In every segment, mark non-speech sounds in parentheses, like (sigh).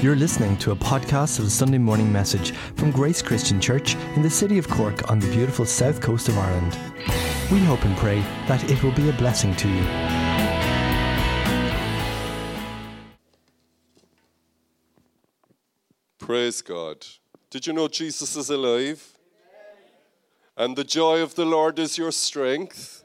You're listening to a podcast of the Sunday morning message from Grace Christian Church in the city of Cork on the beautiful south coast of Ireland. We hope and pray that it will be a blessing to you. Praise God. Did you know Jesus is alive? And the joy of the Lord is your strength.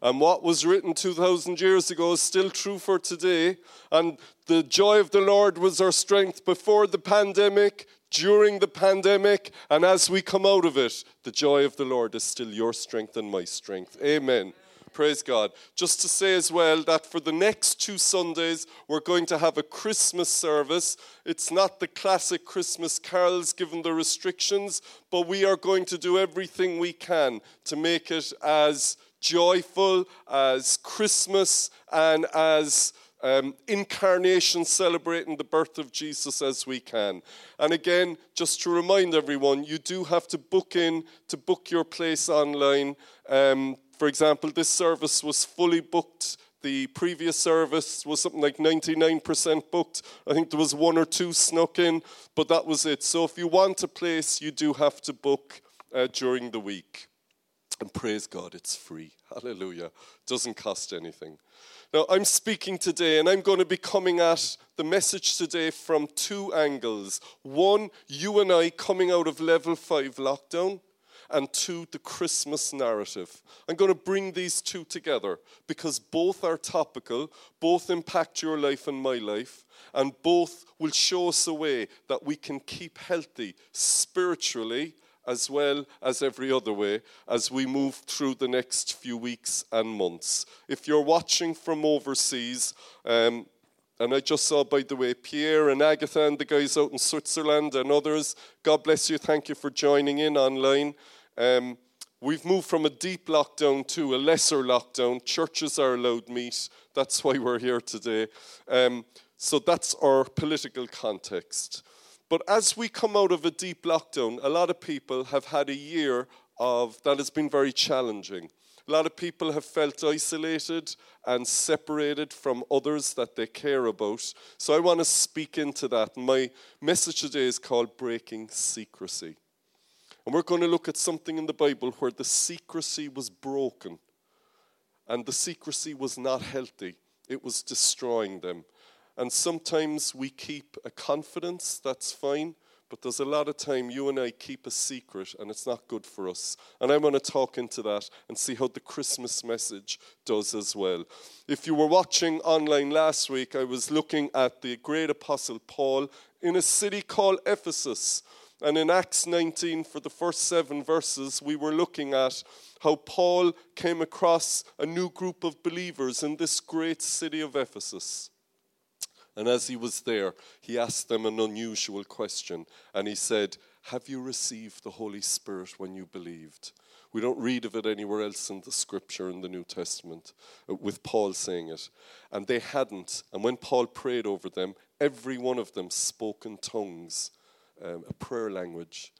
And what was written 2,000 years ago is still true for today. And the joy of the Lord was our strength before the pandemic, during the pandemic, and as we come out of it, the joy of the Lord is still your strength and my strength. Amen. Praise God. Just to say as well that for the next two Sundays, we're going to have a Christmas service. It's not the classic Christmas carols given the restrictions, but we are going to do everything we can to make it as joyful as Christmas and as um, incarnation celebrating the birth of Jesus as we can. And again, just to remind everyone, you do have to book in to book your place online. Um, for example, this service was fully booked. The previous service was something like 99% booked. I think there was one or two snuck in, but that was it. So if you want a place, you do have to book uh, during the week. And praise God, it's free. Hallelujah. Doesn't cost anything. Now, I'm speaking today, and I'm going to be coming at the message today from two angles. One, you and I coming out of level five lockdown, and two, the Christmas narrative. I'm going to bring these two together because both are topical, both impact your life and my life, and both will show us a way that we can keep healthy spiritually as well as every other way as we move through the next few weeks and months. If you're watching from overseas, um, and I just saw, by the way, Pierre and Agatha and the guys out in Switzerland and others. God bless you. Thank you for joining in online. Um, we've moved from a deep lockdown to a lesser lockdown. Churches are allowed meet. That's why we're here today. Um, so that's our political context. But as we come out of a deep lockdown, a lot of people have had a year of that has been very challenging. A lot of people have felt isolated and separated from others that they care about. So I want to speak into that. My message today is called Breaking Secrecy. And we're going to look at something in the Bible where the secrecy was broken and the secrecy was not healthy, it was destroying them. And sometimes we keep a confidence, that's fine, but there's a lot of time you and I keep a secret and it's not good for us. And I want to talk into that and see how the Christmas message does as well. If you were watching online last week, I was looking at the great apostle Paul in a city called Ephesus. And in Acts 19, for the first seven verses, we were looking at how Paul came across a new group of believers in this great city of Ephesus. And as he was there, he asked them an unusual question. And he said, Have you received the Holy Spirit when you believed? We don't read of it anywhere else in the scripture in the New Testament, uh, with Paul saying it. And they hadn't. And when Paul prayed over them, every one of them spoke in tongues, um, a prayer language,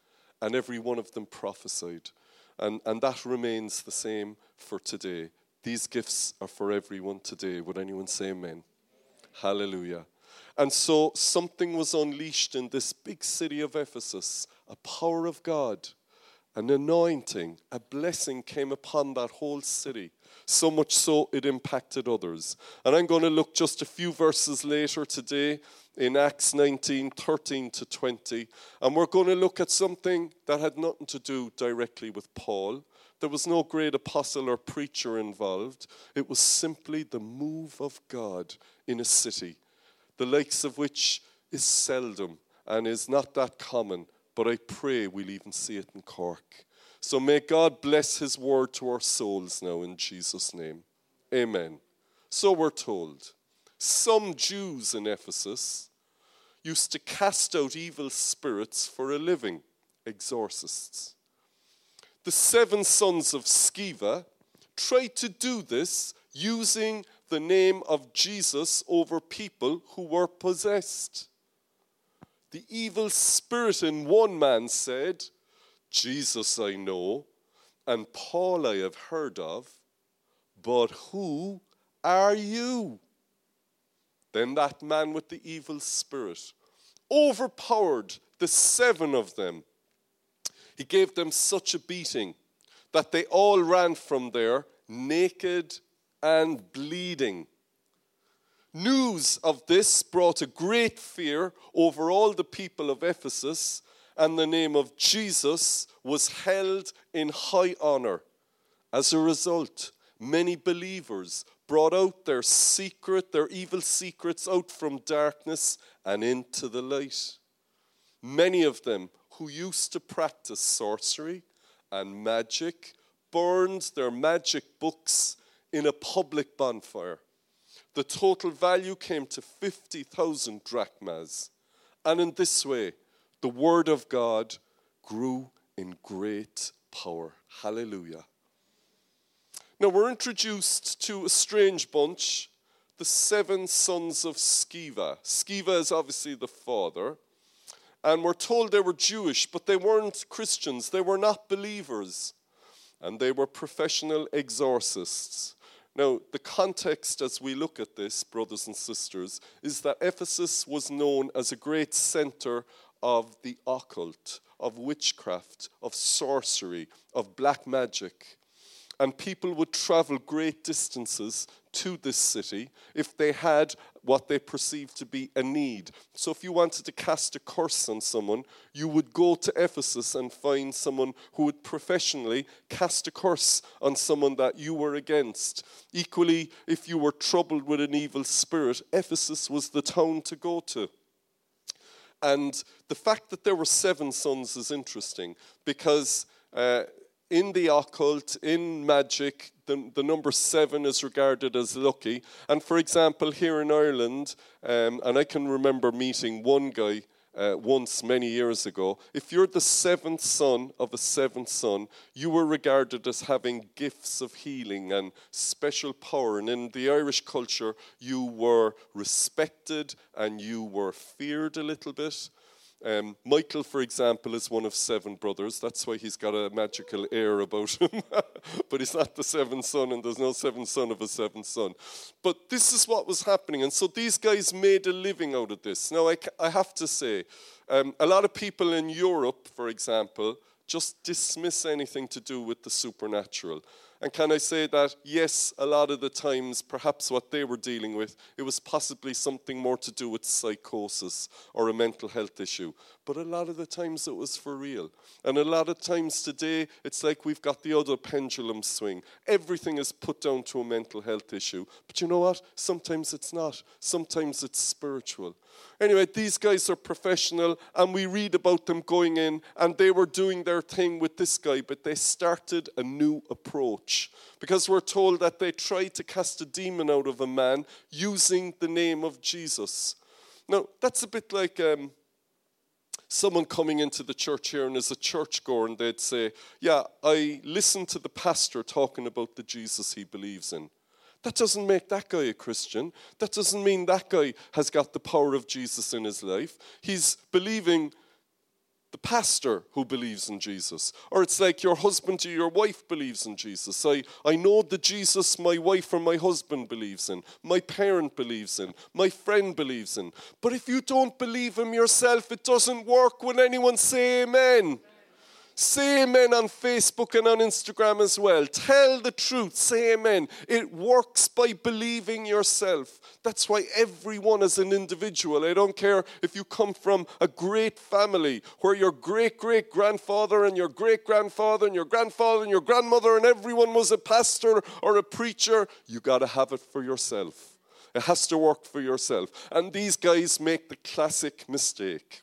and every one of them prophesied. And, and that remains the same for today. These gifts are for everyone today. Would anyone say amen? Hallelujah. And so something was unleashed in this big city of Ephesus a power of God, an anointing, a blessing came upon that whole city. So much so it impacted others. And I'm going to look just a few verses later today in Acts 19 13 to 20. And we're going to look at something that had nothing to do directly with Paul. There was no great apostle or preacher involved. It was simply the move of God in a city, the likes of which is seldom and is not that common, but I pray we'll even see it in Cork. So may God bless his word to our souls now in Jesus' name. Amen. So we're told. Some Jews in Ephesus used to cast out evil spirits for a living, exorcists the seven sons of Sceva tried to do this using the name of Jesus over people who were possessed. The evil spirit in one man said, Jesus I know, and Paul I have heard of, but who are you? Then that man with the evil spirit overpowered the seven of them. He gave them such a beating that they all ran from there naked and bleeding. News of this brought a great fear over all the people of Ephesus, and the name of Jesus was held in high honor. As a result, many believers brought out their secret, their evil secrets out from darkness and into the light. Many of them who used to practice sorcery and magic burned their magic books in a public bonfire. The total value came to 50,000 drachmas. And in this way, the word of God grew in great power. Hallelujah. Now we're introduced to a strange bunch, the seven sons of Sceva. Sceva is obviously the father. And we're told they were Jewish, but they weren't Christians. They were not believers. And they were professional exorcists. Now, the context as we look at this, brothers and sisters, is that Ephesus was known as a great center of the occult, of witchcraft, of sorcery, of black magic. And people would travel great distances to this city if they had what they perceived to be a need. So, if you wanted to cast a curse on someone, you would go to Ephesus and find someone who would professionally cast a curse on someone that you were against. Equally, if you were troubled with an evil spirit, Ephesus was the town to go to. And the fact that there were seven sons is interesting because. Uh, in the occult, in magic, the, the number seven is regarded as lucky. And for example, here in Ireland, um, and I can remember meeting one guy uh, once many years ago, if you're the seventh son of a seventh son, you were regarded as having gifts of healing and special power. And in the Irish culture, you were respected and you were feared a little bit. Um, Michael, for example, is one of seven brothers. That's why he's got a magical air about him. (laughs) but he's not the seventh son, and there's no seventh son of a seventh son. But this is what was happening. And so these guys made a living out of this. Now, I, I have to say, um, a lot of people in Europe, for example, just dismiss anything to do with the supernatural. And can I say that, yes, a lot of the times, perhaps what they were dealing with, it was possibly something more to do with psychosis or a mental health issue. But a lot of the times it was for real. And a lot of times today, it's like we've got the other pendulum swing. Everything is put down to a mental health issue. But you know what? Sometimes it's not, sometimes it's spiritual. Anyway, these guys are professional, and we read about them going in, and they were doing their thing with this guy, but they started a new approach because we're told that they tried to cast a demon out of a man using the name of Jesus. Now, that's a bit like um, someone coming into the church here and as a churchgoer, and they'd say, Yeah, I listened to the pastor talking about the Jesus he believes in. That doesn't make that guy a Christian. That doesn't mean that guy has got the power of Jesus in his life. He's believing the pastor who believes in Jesus. Or it's like your husband or your wife believes in Jesus. I, I know the Jesus my wife or my husband believes in, my parent believes in, my friend believes in. But if you don't believe him yourself, it doesn't work when anyone say amen. Say amen on Facebook and on Instagram as well. Tell the truth. Say amen. It works by believing yourself. That's why everyone is an individual. I don't care if you come from a great family where your great great grandfather and your great grandfather and your grandfather and your grandmother and everyone was a pastor or a preacher. You got to have it for yourself. It has to work for yourself. And these guys make the classic mistake.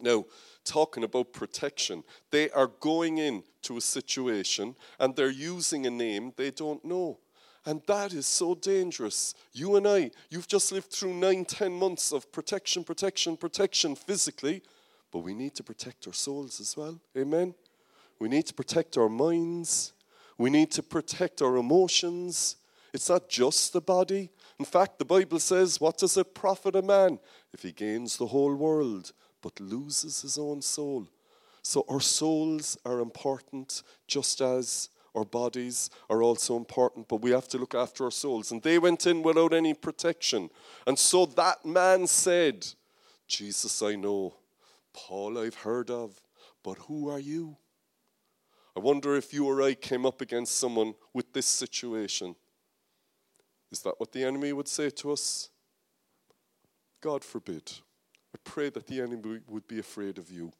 Now, talking about protection. They are going into a situation and they're using a name they don't know. And that is so dangerous. You and I, you've just lived through nine, ten months of protection, protection, protection physically, but we need to protect our souls as well. Amen? We need to protect our minds. We need to protect our emotions. It's not just the body. In fact, the Bible says, What does it profit a man if he gains the whole world but loses his own soul. So our souls are important just as our bodies are also important, but we have to look after our souls. And they went in without any protection. And so that man said, Jesus, I know. Paul, I've heard of. But who are you? I wonder if you or I came up against someone with this situation. Is that what the enemy would say to us? God forbid. Pray that the enemy would be afraid of you.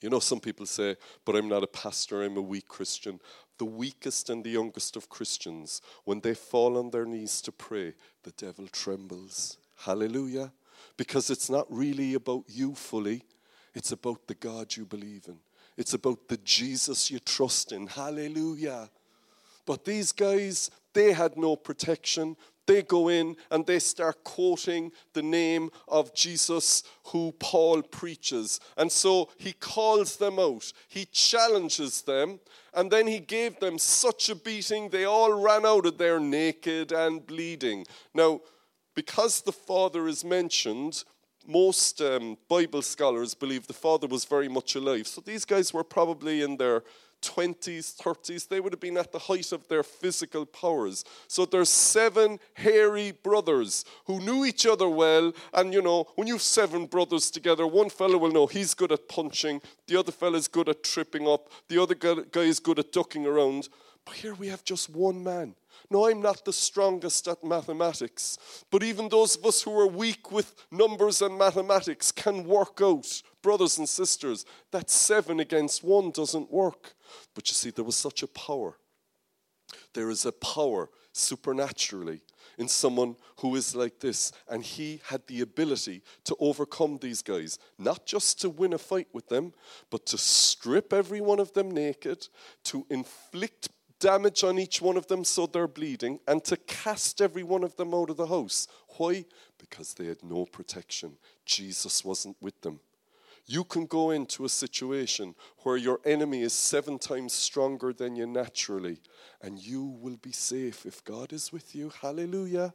You know, some people say, but I'm not a pastor, I'm a weak Christian. The weakest and the youngest of Christians, when they fall on their knees to pray, the devil trembles. Hallelujah. Because it's not really about you fully, it's about the God you believe in. It's about the Jesus you trust in. Hallelujah. But these guys, they had no protection. They go in and they start quoting the name of Jesus who Paul preaches. And so he calls them out, he challenges them, and then he gave them such a beating, they all ran out of there naked and bleeding. Now, because the Father is mentioned, most um, Bible scholars believe the Father was very much alive. So these guys were probably in their 20s, 30s, they would have been at the height of their physical powers. So there's seven hairy brothers who knew each other well. And you know, when you've seven brothers together, one fellow will know he's good at punching, the other fellow's good at tripping up, the other guy is good at ducking around. But here we have just one man. No, I'm not the strongest at mathematics, but even those of us who are weak with numbers and mathematics can work out, brothers and sisters, that seven against one doesn't work. But you see, there was such a power. There is a power supernaturally in someone who is like this. And he had the ability to overcome these guys, not just to win a fight with them, but to strip every one of them naked, to inflict damage on each one of them so they're bleeding, and to cast every one of them out of the house. Why? Because they had no protection. Jesus wasn't with them. You can go into a situation where your enemy is seven times stronger than you naturally, and you will be safe if God is with you. Hallelujah.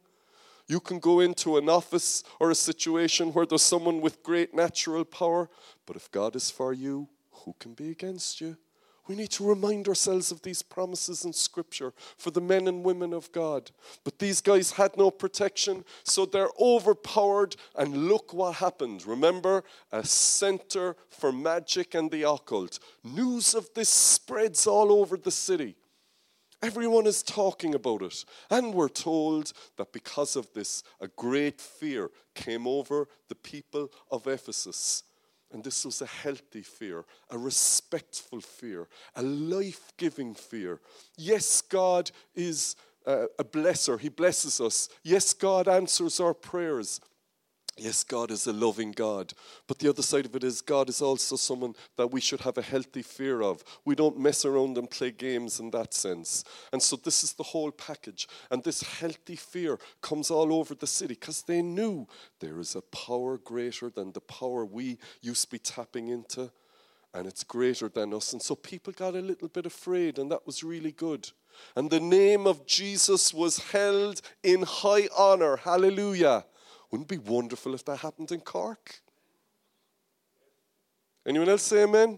You can go into an office or a situation where there's someone with great natural power, but if God is for you, who can be against you? We need to remind ourselves of these promises in Scripture for the men and women of God. But these guys had no protection, so they're overpowered, and look what happened. Remember, a center for magic and the occult. News of this spreads all over the city. Everyone is talking about it. And we're told that because of this, a great fear came over the people of Ephesus. And this was a healthy fear, a respectful fear, a life giving fear. Yes, God is uh, a blesser, He blesses us. Yes, God answers our prayers. Yes, God is a loving God. But the other side of it is, God is also someone that we should have a healthy fear of. We don't mess around and play games in that sense. And so, this is the whole package. And this healthy fear comes all over the city because they knew there is a power greater than the power we used to be tapping into. And it's greater than us. And so, people got a little bit afraid, and that was really good. And the name of Jesus was held in high honor. Hallelujah. Wouldn't it be wonderful if that happened in Cork? Anyone else say amen?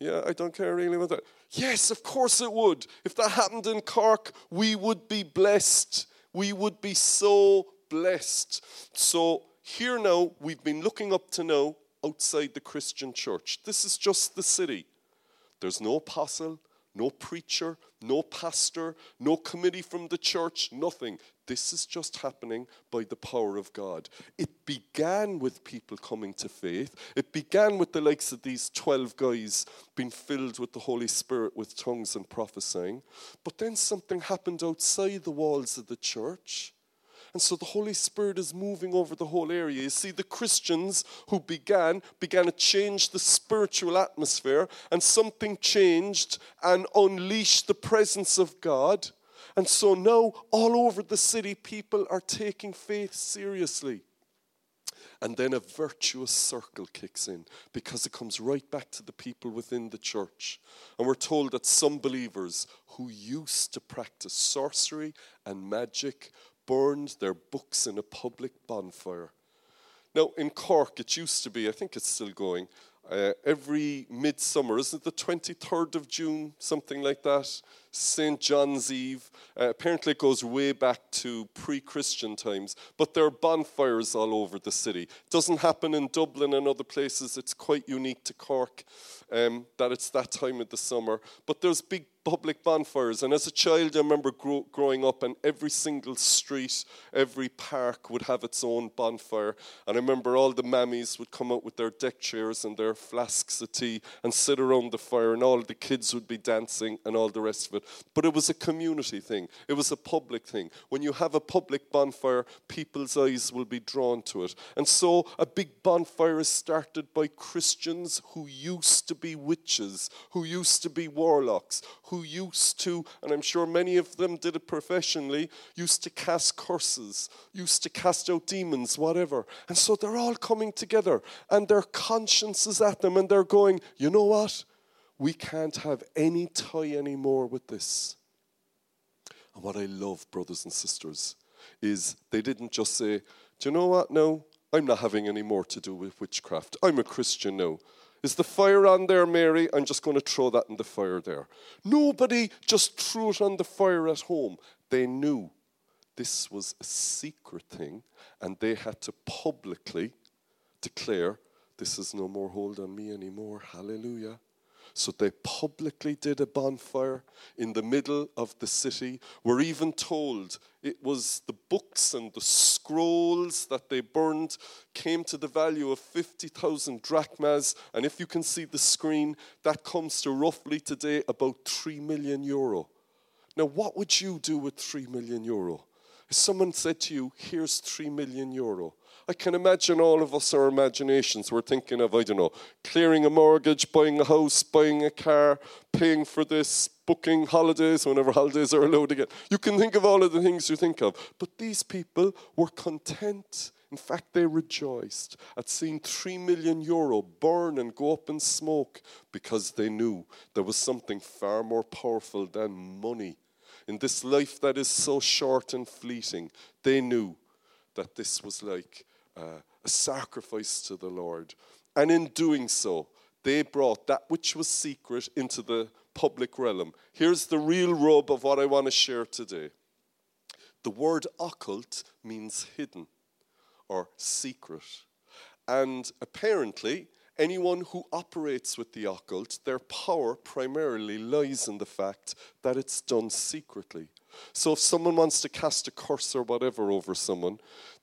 Yeah, I don't care really about that. Yes, of course it would. If that happened in Cork, we would be blessed. We would be so blessed. So, here now, we've been looking up to now outside the Christian church. This is just the city. There's no apostle, no preacher, no pastor, no committee from the church, nothing. This is just happening by the power of God. It began with people coming to faith. It began with the likes of these 12 guys being filled with the Holy Spirit with tongues and prophesying. But then something happened outside the walls of the church. And so the Holy Spirit is moving over the whole area. You see, the Christians who began, began to change the spiritual atmosphere, and something changed and unleashed the presence of God. And so now, all over the city, people are taking faith seriously. And then a virtuous circle kicks in because it comes right back to the people within the church. And we're told that some believers who used to practice sorcery and magic burned their books in a public bonfire. Now, in Cork, it used to be, I think it's still going, uh, every midsummer, isn't it the 23rd of June, something like that? St. John's Eve. Uh, apparently, it goes way back to pre Christian times, but there are bonfires all over the city. It doesn't happen in Dublin and other places, it's quite unique to Cork um, that it's that time of the summer. But there's big public bonfires. And as a child, I remember grow, growing up, and every single street, every park would have its own bonfire. And I remember all the mammies would come out with their deck chairs and their flasks of tea and sit around the fire, and all the kids would be dancing and all the rest of it. But it was a community thing, it was a public thing. When you have a public bonfire, people's eyes will be drawn to it. And so a big bonfire is started by Christians who used to be witches, who used to be warlocks, who used to, and I'm sure many of them did it professionally, used to cast curses, used to cast out demons, whatever. And so they're all coming together and their conscience is at them and they're going, you know what? We can't have any tie anymore with this. And what I love, brothers and sisters, is they didn't just say, Do you know what? No, I'm not having any more to do with witchcraft. I'm a Christian now. Is the fire on there, Mary? I'm just going to throw that in the fire there. Nobody just threw it on the fire at home. They knew this was a secret thing, and they had to publicly declare, This is no more hold on me anymore. Hallelujah. So they publicly did a bonfire in the middle of the city. We're even told it was the books and the scrolls that they burned came to the value of 50,000 drachmas. And if you can see the screen, that comes to roughly today about 3 million euro. Now, what would you do with 3 million euro? If someone said to you, here's 3 million euro, I can imagine all of us, our imaginations, we're thinking of, I don't know, clearing a mortgage, buying a house, buying a car, paying for this, booking holidays whenever (laughs) holidays are allowed again. You can think of all of the things you think of. But these people were content. In fact, they rejoiced at seeing three million euro burn and go up in smoke because they knew there was something far more powerful than money. In this life that is so short and fleeting, they knew that this was like uh, a sacrifice to the Lord. And in doing so, they brought that which was secret into the public realm. Here's the real rub of what I want to share today. The word occult means hidden or secret. And apparently, anyone who operates with the occult, their power primarily lies in the fact that it's done secretly. So if someone wants to cast a curse or whatever over someone,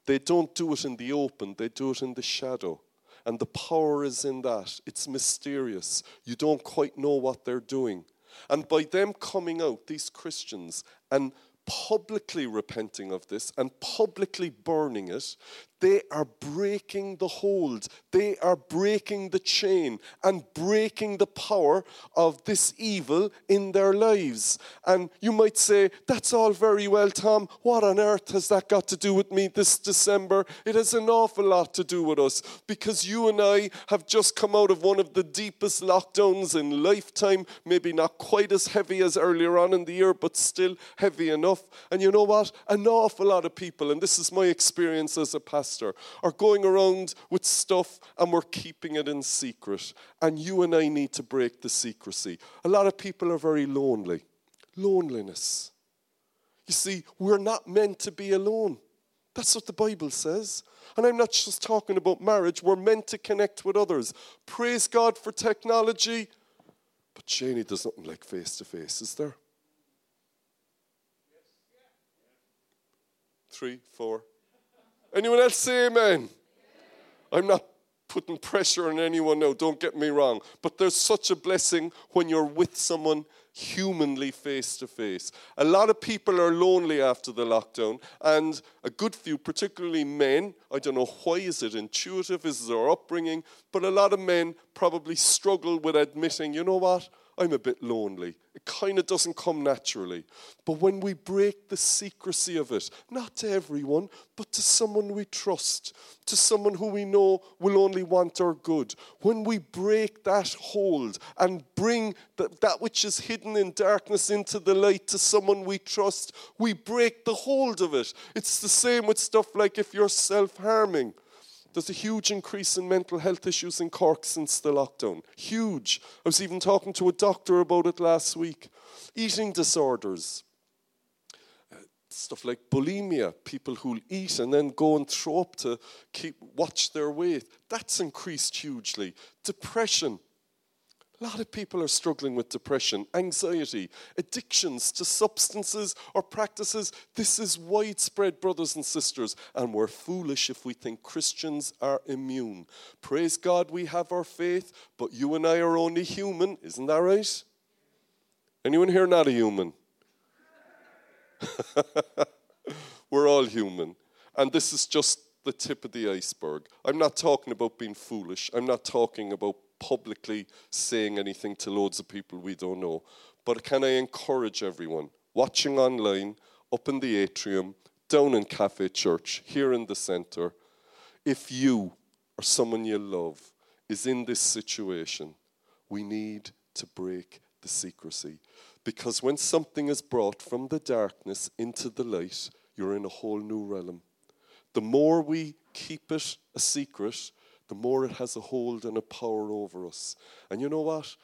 they don't do it in the open, they do it in the shadow. And the power is in that. It's mysterious. You don't quite know what they're doing. And by them coming out, these Christians, and publicly repenting of this and publicly burning it, they are breaking the hold. They are breaking the chain and breaking the power of this evil in their lives. And you might say, That's all very well, Tom. What on earth has that got to do with me this December? It has an awful lot to do with us because you and I have just come out of one of the deepest lockdowns in lifetime. Maybe not quite as heavy as earlier on in the year, but still heavy enough. And you know what? An awful lot of people, and this is my experience as a pastor are going around with stuff and we're keeping it in secret. And you and I need to break the secrecy. A lot of people are very lonely. Loneliness. You see, we're not meant to be alone. That's what the Bible says. And I'm not just talking about marriage, we're meant to connect with others. Praise God for technology. But Janie does nothing like face to face, is there? Three, four, Anyone else say amen? I'm not putting pressure on anyone now, don't get me wrong. But there's such a blessing when you're with someone humanly face to face. A lot of people are lonely after the lockdown, and a good few, particularly men, I don't know why, is it intuitive, is it our upbringing, but a lot of men probably struggle with admitting, you know what? I'm a bit lonely. It kind of doesn't come naturally. But when we break the secrecy of it, not to everyone, but to someone we trust, to someone who we know will only want our good, when we break that hold and bring that, that which is hidden in darkness into the light to someone we trust, we break the hold of it. It's the same with stuff like if you're self harming There's a huge increase in mental health issues in Cork since the lockdown. Huge. I was even talking to a doctor about it last week. Eating disorders, uh, stuff like bulimia, people who'll eat and then go and throw up to keep watch their weight. That's increased hugely. Depression. A lot of people are struggling with depression, anxiety, addictions to substances or practices. This is widespread, brothers and sisters, and we're foolish if we think Christians are immune. Praise God, we have our faith, but you and I are only human. Isn't that right? Anyone here not a human? (laughs) we're all human. And this is just the tip of the iceberg. I'm not talking about being foolish. I'm not talking about publicly saying anything to loads of people we don't know. But can I encourage everyone watching online, up in the atrium, down in Cafe Church, here in the centre, if you or someone you love is in this situation, we need to break the secrecy. Because when something is brought from the darkness into the light, you're in a whole new realm. The more we keep it a secret, the more it has a hold and a power over us. And you know what?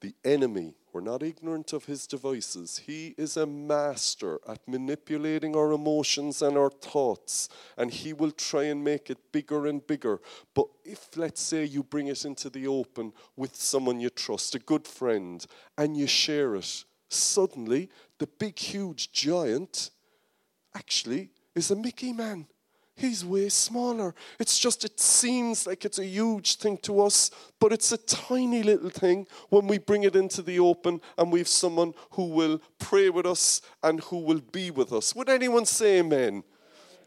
The enemy, we're not ignorant of his devices. He is a master at manipulating our emotions and our thoughts, and he will try and make it bigger and bigger. But if, let's say, you bring it into the open with someone you trust, a good friend, and you share it, suddenly the big, huge giant actually is a Mickey man. He's way smaller. It's just, it seems like it's a huge thing to us, but it's a tiny little thing when we bring it into the open and we have someone who will pray with us and who will be with us. Would anyone say amen?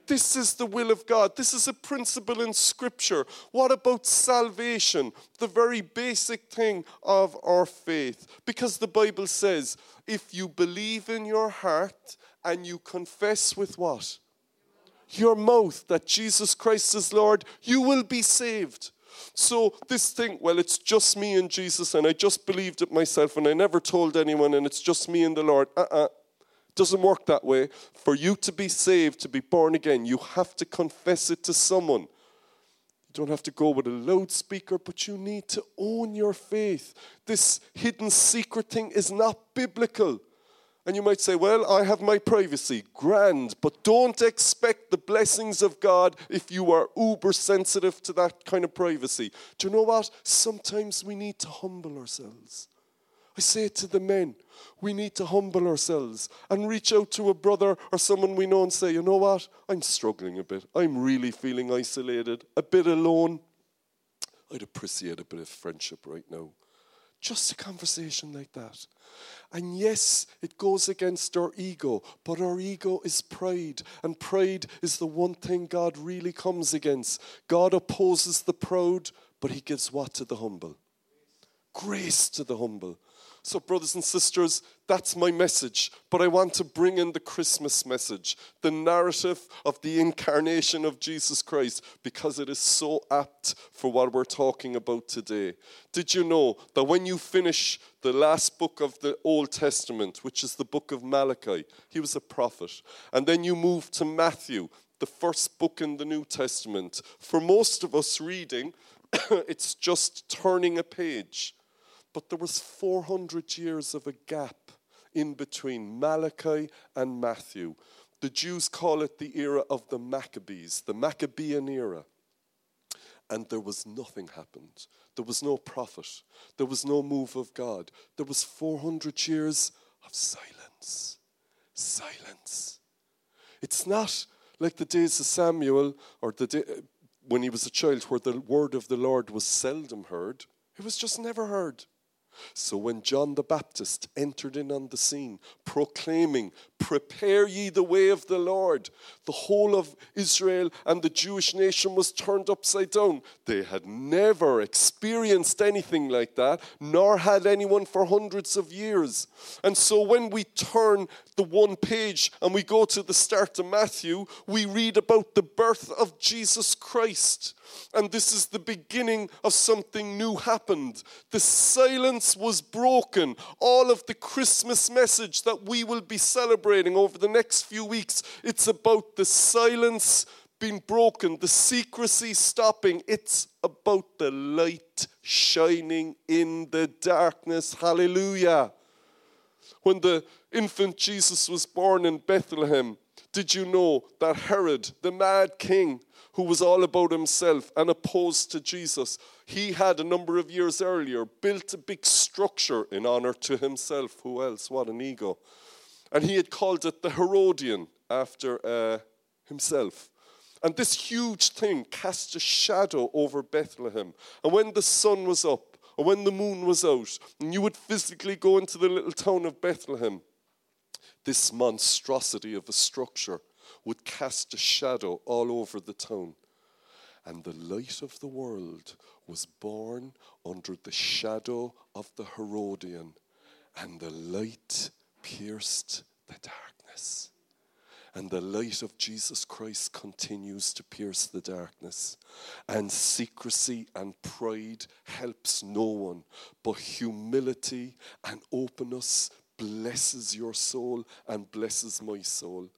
This is the will of God. This is a principle in Scripture. What about salvation? The very basic thing of our faith. Because the Bible says, if you believe in your heart and you confess with what? Your mouth that Jesus Christ is Lord, you will be saved. So, this thing, well, it's just me and Jesus, and I just believed it myself, and I never told anyone, and it's just me and the Lord. Uh uh-uh. uh. Doesn't work that way. For you to be saved, to be born again, you have to confess it to someone. You don't have to go with a loudspeaker, but you need to own your faith. This hidden secret thing is not biblical. And you might say, Well, I have my privacy. Grand. But don't expect the blessings of God if you are uber sensitive to that kind of privacy. Do you know what? Sometimes we need to humble ourselves. I say it to the men. We need to humble ourselves and reach out to a brother or someone we know and say, you know what? I'm struggling a bit. I'm really feeling isolated, a bit alone. I'd appreciate a bit of friendship right now. Just a conversation like that. And yes, it goes against our ego, but our ego is pride. And pride is the one thing God really comes against. God opposes the proud, but He gives what to the humble? Grace to the humble. So, brothers and sisters, that's my message. But I want to bring in the Christmas message, the narrative of the incarnation of Jesus Christ, because it is so apt for what we're talking about today. Did you know that when you finish the last book of the Old Testament, which is the book of Malachi, he was a prophet, and then you move to Matthew, the first book in the New Testament, for most of us reading, (coughs) it's just turning a page. But there was 400 years of a gap in between Malachi and Matthew. The Jews call it the era of the Maccabees, the Maccabean era. And there was nothing happened. There was no prophet. There was no move of God. There was 400 years of silence. Silence. It's not like the days of Samuel or the day, when he was a child where the word of the Lord was seldom heard. It was just never heard. So when John the Baptist entered in on the scene, proclaiming, Prepare ye the way of the Lord, the whole of Israel and the Jewish nation was turned upside down. They had never experienced anything like that, nor had anyone for hundreds of years. And so when we turn the one page and we go to the start of Matthew, we read about the birth of Jesus Christ. And this is the beginning of something new happened. The silence was broken. All of the Christmas message that we will be celebrating over the next few weeks, it's about the silence being broken, the secrecy stopping. It's about the light shining in the darkness. Hallelujah. When the infant Jesus was born in Bethlehem, did you know that Herod, the mad king, who was all about himself and opposed to Jesus, he had a number of years earlier built a big structure in honor to himself. Who else? What an ego. And he had called it the Herodian after uh, himself. And this huge thing cast a shadow over Bethlehem. And when the sun was up, or when the moon was out, and you would physically go into the little town of Bethlehem, this monstrosity of a structure would cast a shadow all over the town. And the light of the world was born under the shadow of the Herodian, and the light pierced the darkness. And the light of Jesus Christ continues to pierce the darkness. And secrecy and pride helps no one, but humility and openness blesses your soul and blesses my soul.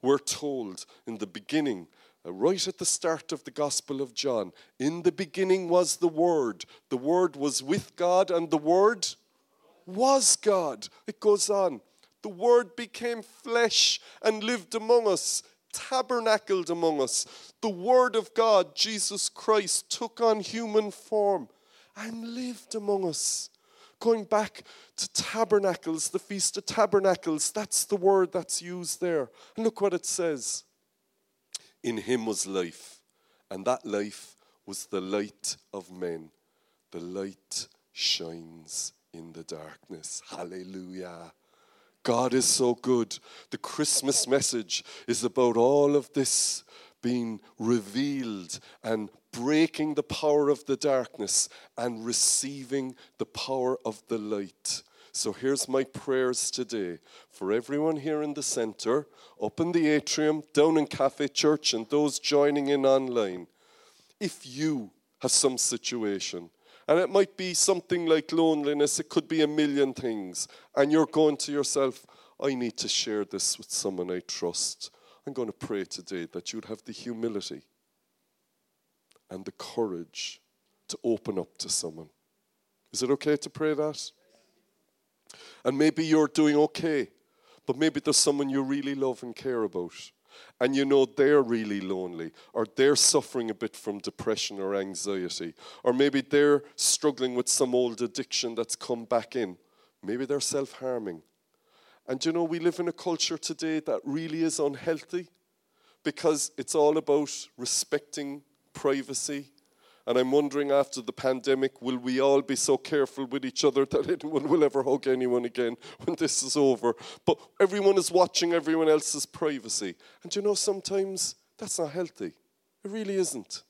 We're told in the beginning, uh, right at the start of the Gospel of John, in the beginning was the Word. The Word was with God, and the Word was God. It goes on. The Word became flesh and lived among us, tabernacled among us. The Word of God, Jesus Christ, took on human form and lived among us. Going back to tabernacles, the Feast of Tabernacles, that's the word that's used there. And look what it says In him was life, and that life was the light of men. The light shines in the darkness. Hallelujah. God is so good. The Christmas message is about all of this being revealed and breaking the power of the darkness and receiving the power of the light. So here's my prayers today for everyone here in the center, up in the atrium, down in Cafe Church, and those joining in online. If you have some situation, and it might be something like loneliness, it could be a million things. And you're going to yourself, I need to share this with someone I trust. I'm going to pray today that you'd have the humility and the courage to open up to someone. Is it okay to pray that? And maybe you're doing okay, but maybe there's someone you really love and care about and you know they're really lonely, or they're suffering a bit from depression or anxiety, or maybe they're struggling with some old addiction that's come back in. Maybe they're self harming. And you know, we live in a culture today that really is unhealthy because it's all about respecting privacy and I'm wondering after the pandemic, will we all be so careful with each other (laughs) that anyone will ever hug anyone again (laughs) when this is over? But everyone is watching everyone else's privacy. And you know, sometimes that's not healthy. It really isn't.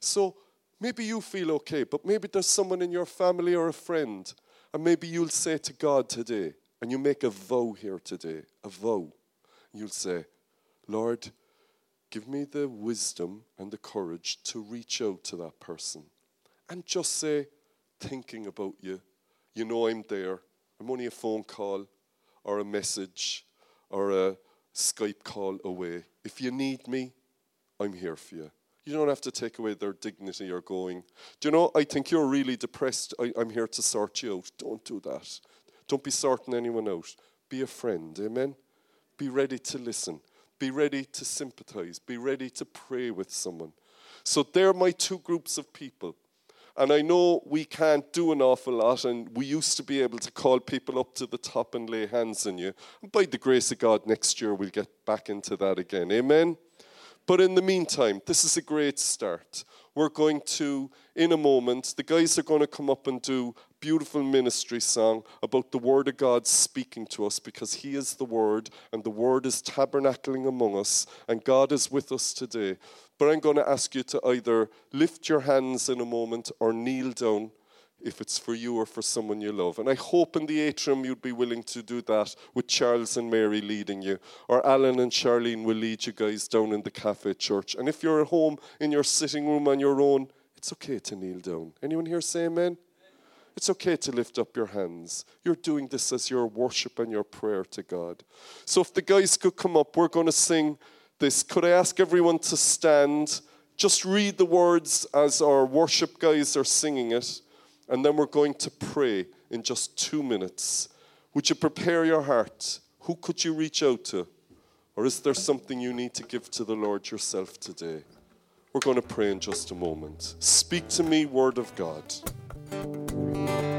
So maybe you feel okay, but maybe there's someone in your family or a friend, and maybe you'll say to God today, and you make a vow here today, a vow. You'll say, Lord, Give me the wisdom and the courage to reach out to that person and just say, thinking about you. You know I'm there. I'm only a phone call or a message or a Skype call away. If you need me, I'm here for you. You don't have to take away their dignity or going, Do you know, I think you're really depressed. I, am here to sort you out. Don't do that. Don't be sorting anyone out. Be a friend. Amen? Be ready to listen. Be ready to sympathize. Be ready to pray with someone. So they're my two groups of people. And I know we can't do an awful lot, and we used to be able to call people up to the top and lay hands on you. And by the grace of God, next year we'll get back into that again. Amen? But in the meantime, this is a great start. We're going to, in a moment, the guys are going to come up and do beautiful ministry song about the Word of God speaking to us because He is the Word and the Word is tabernacling among us and God is with us today. But I'm going to ask you to either lift your hands in a moment or kneel down if it's for you or for someone you love. And I hope in the atrium you'd be willing to do that with Charles and Mary leading you, or Alan and Charlene will lead you guys down in the cafe church. And if you're at home in your sitting room on your own, it's okay to kneel down. Anyone here say amen? It's okay to lift up your hands. You're doing this as your worship and your prayer to God. So if the guys could come up, we're going to sing this, could I ask everyone to stand? Just read the words as our worship guys are singing it, and then we're going to pray in just two minutes. Would you prepare your heart? Who could you reach out to? Or is there something you need to give to the Lord yourself today? We're going to pray in just a moment. Speak to me, Word of God.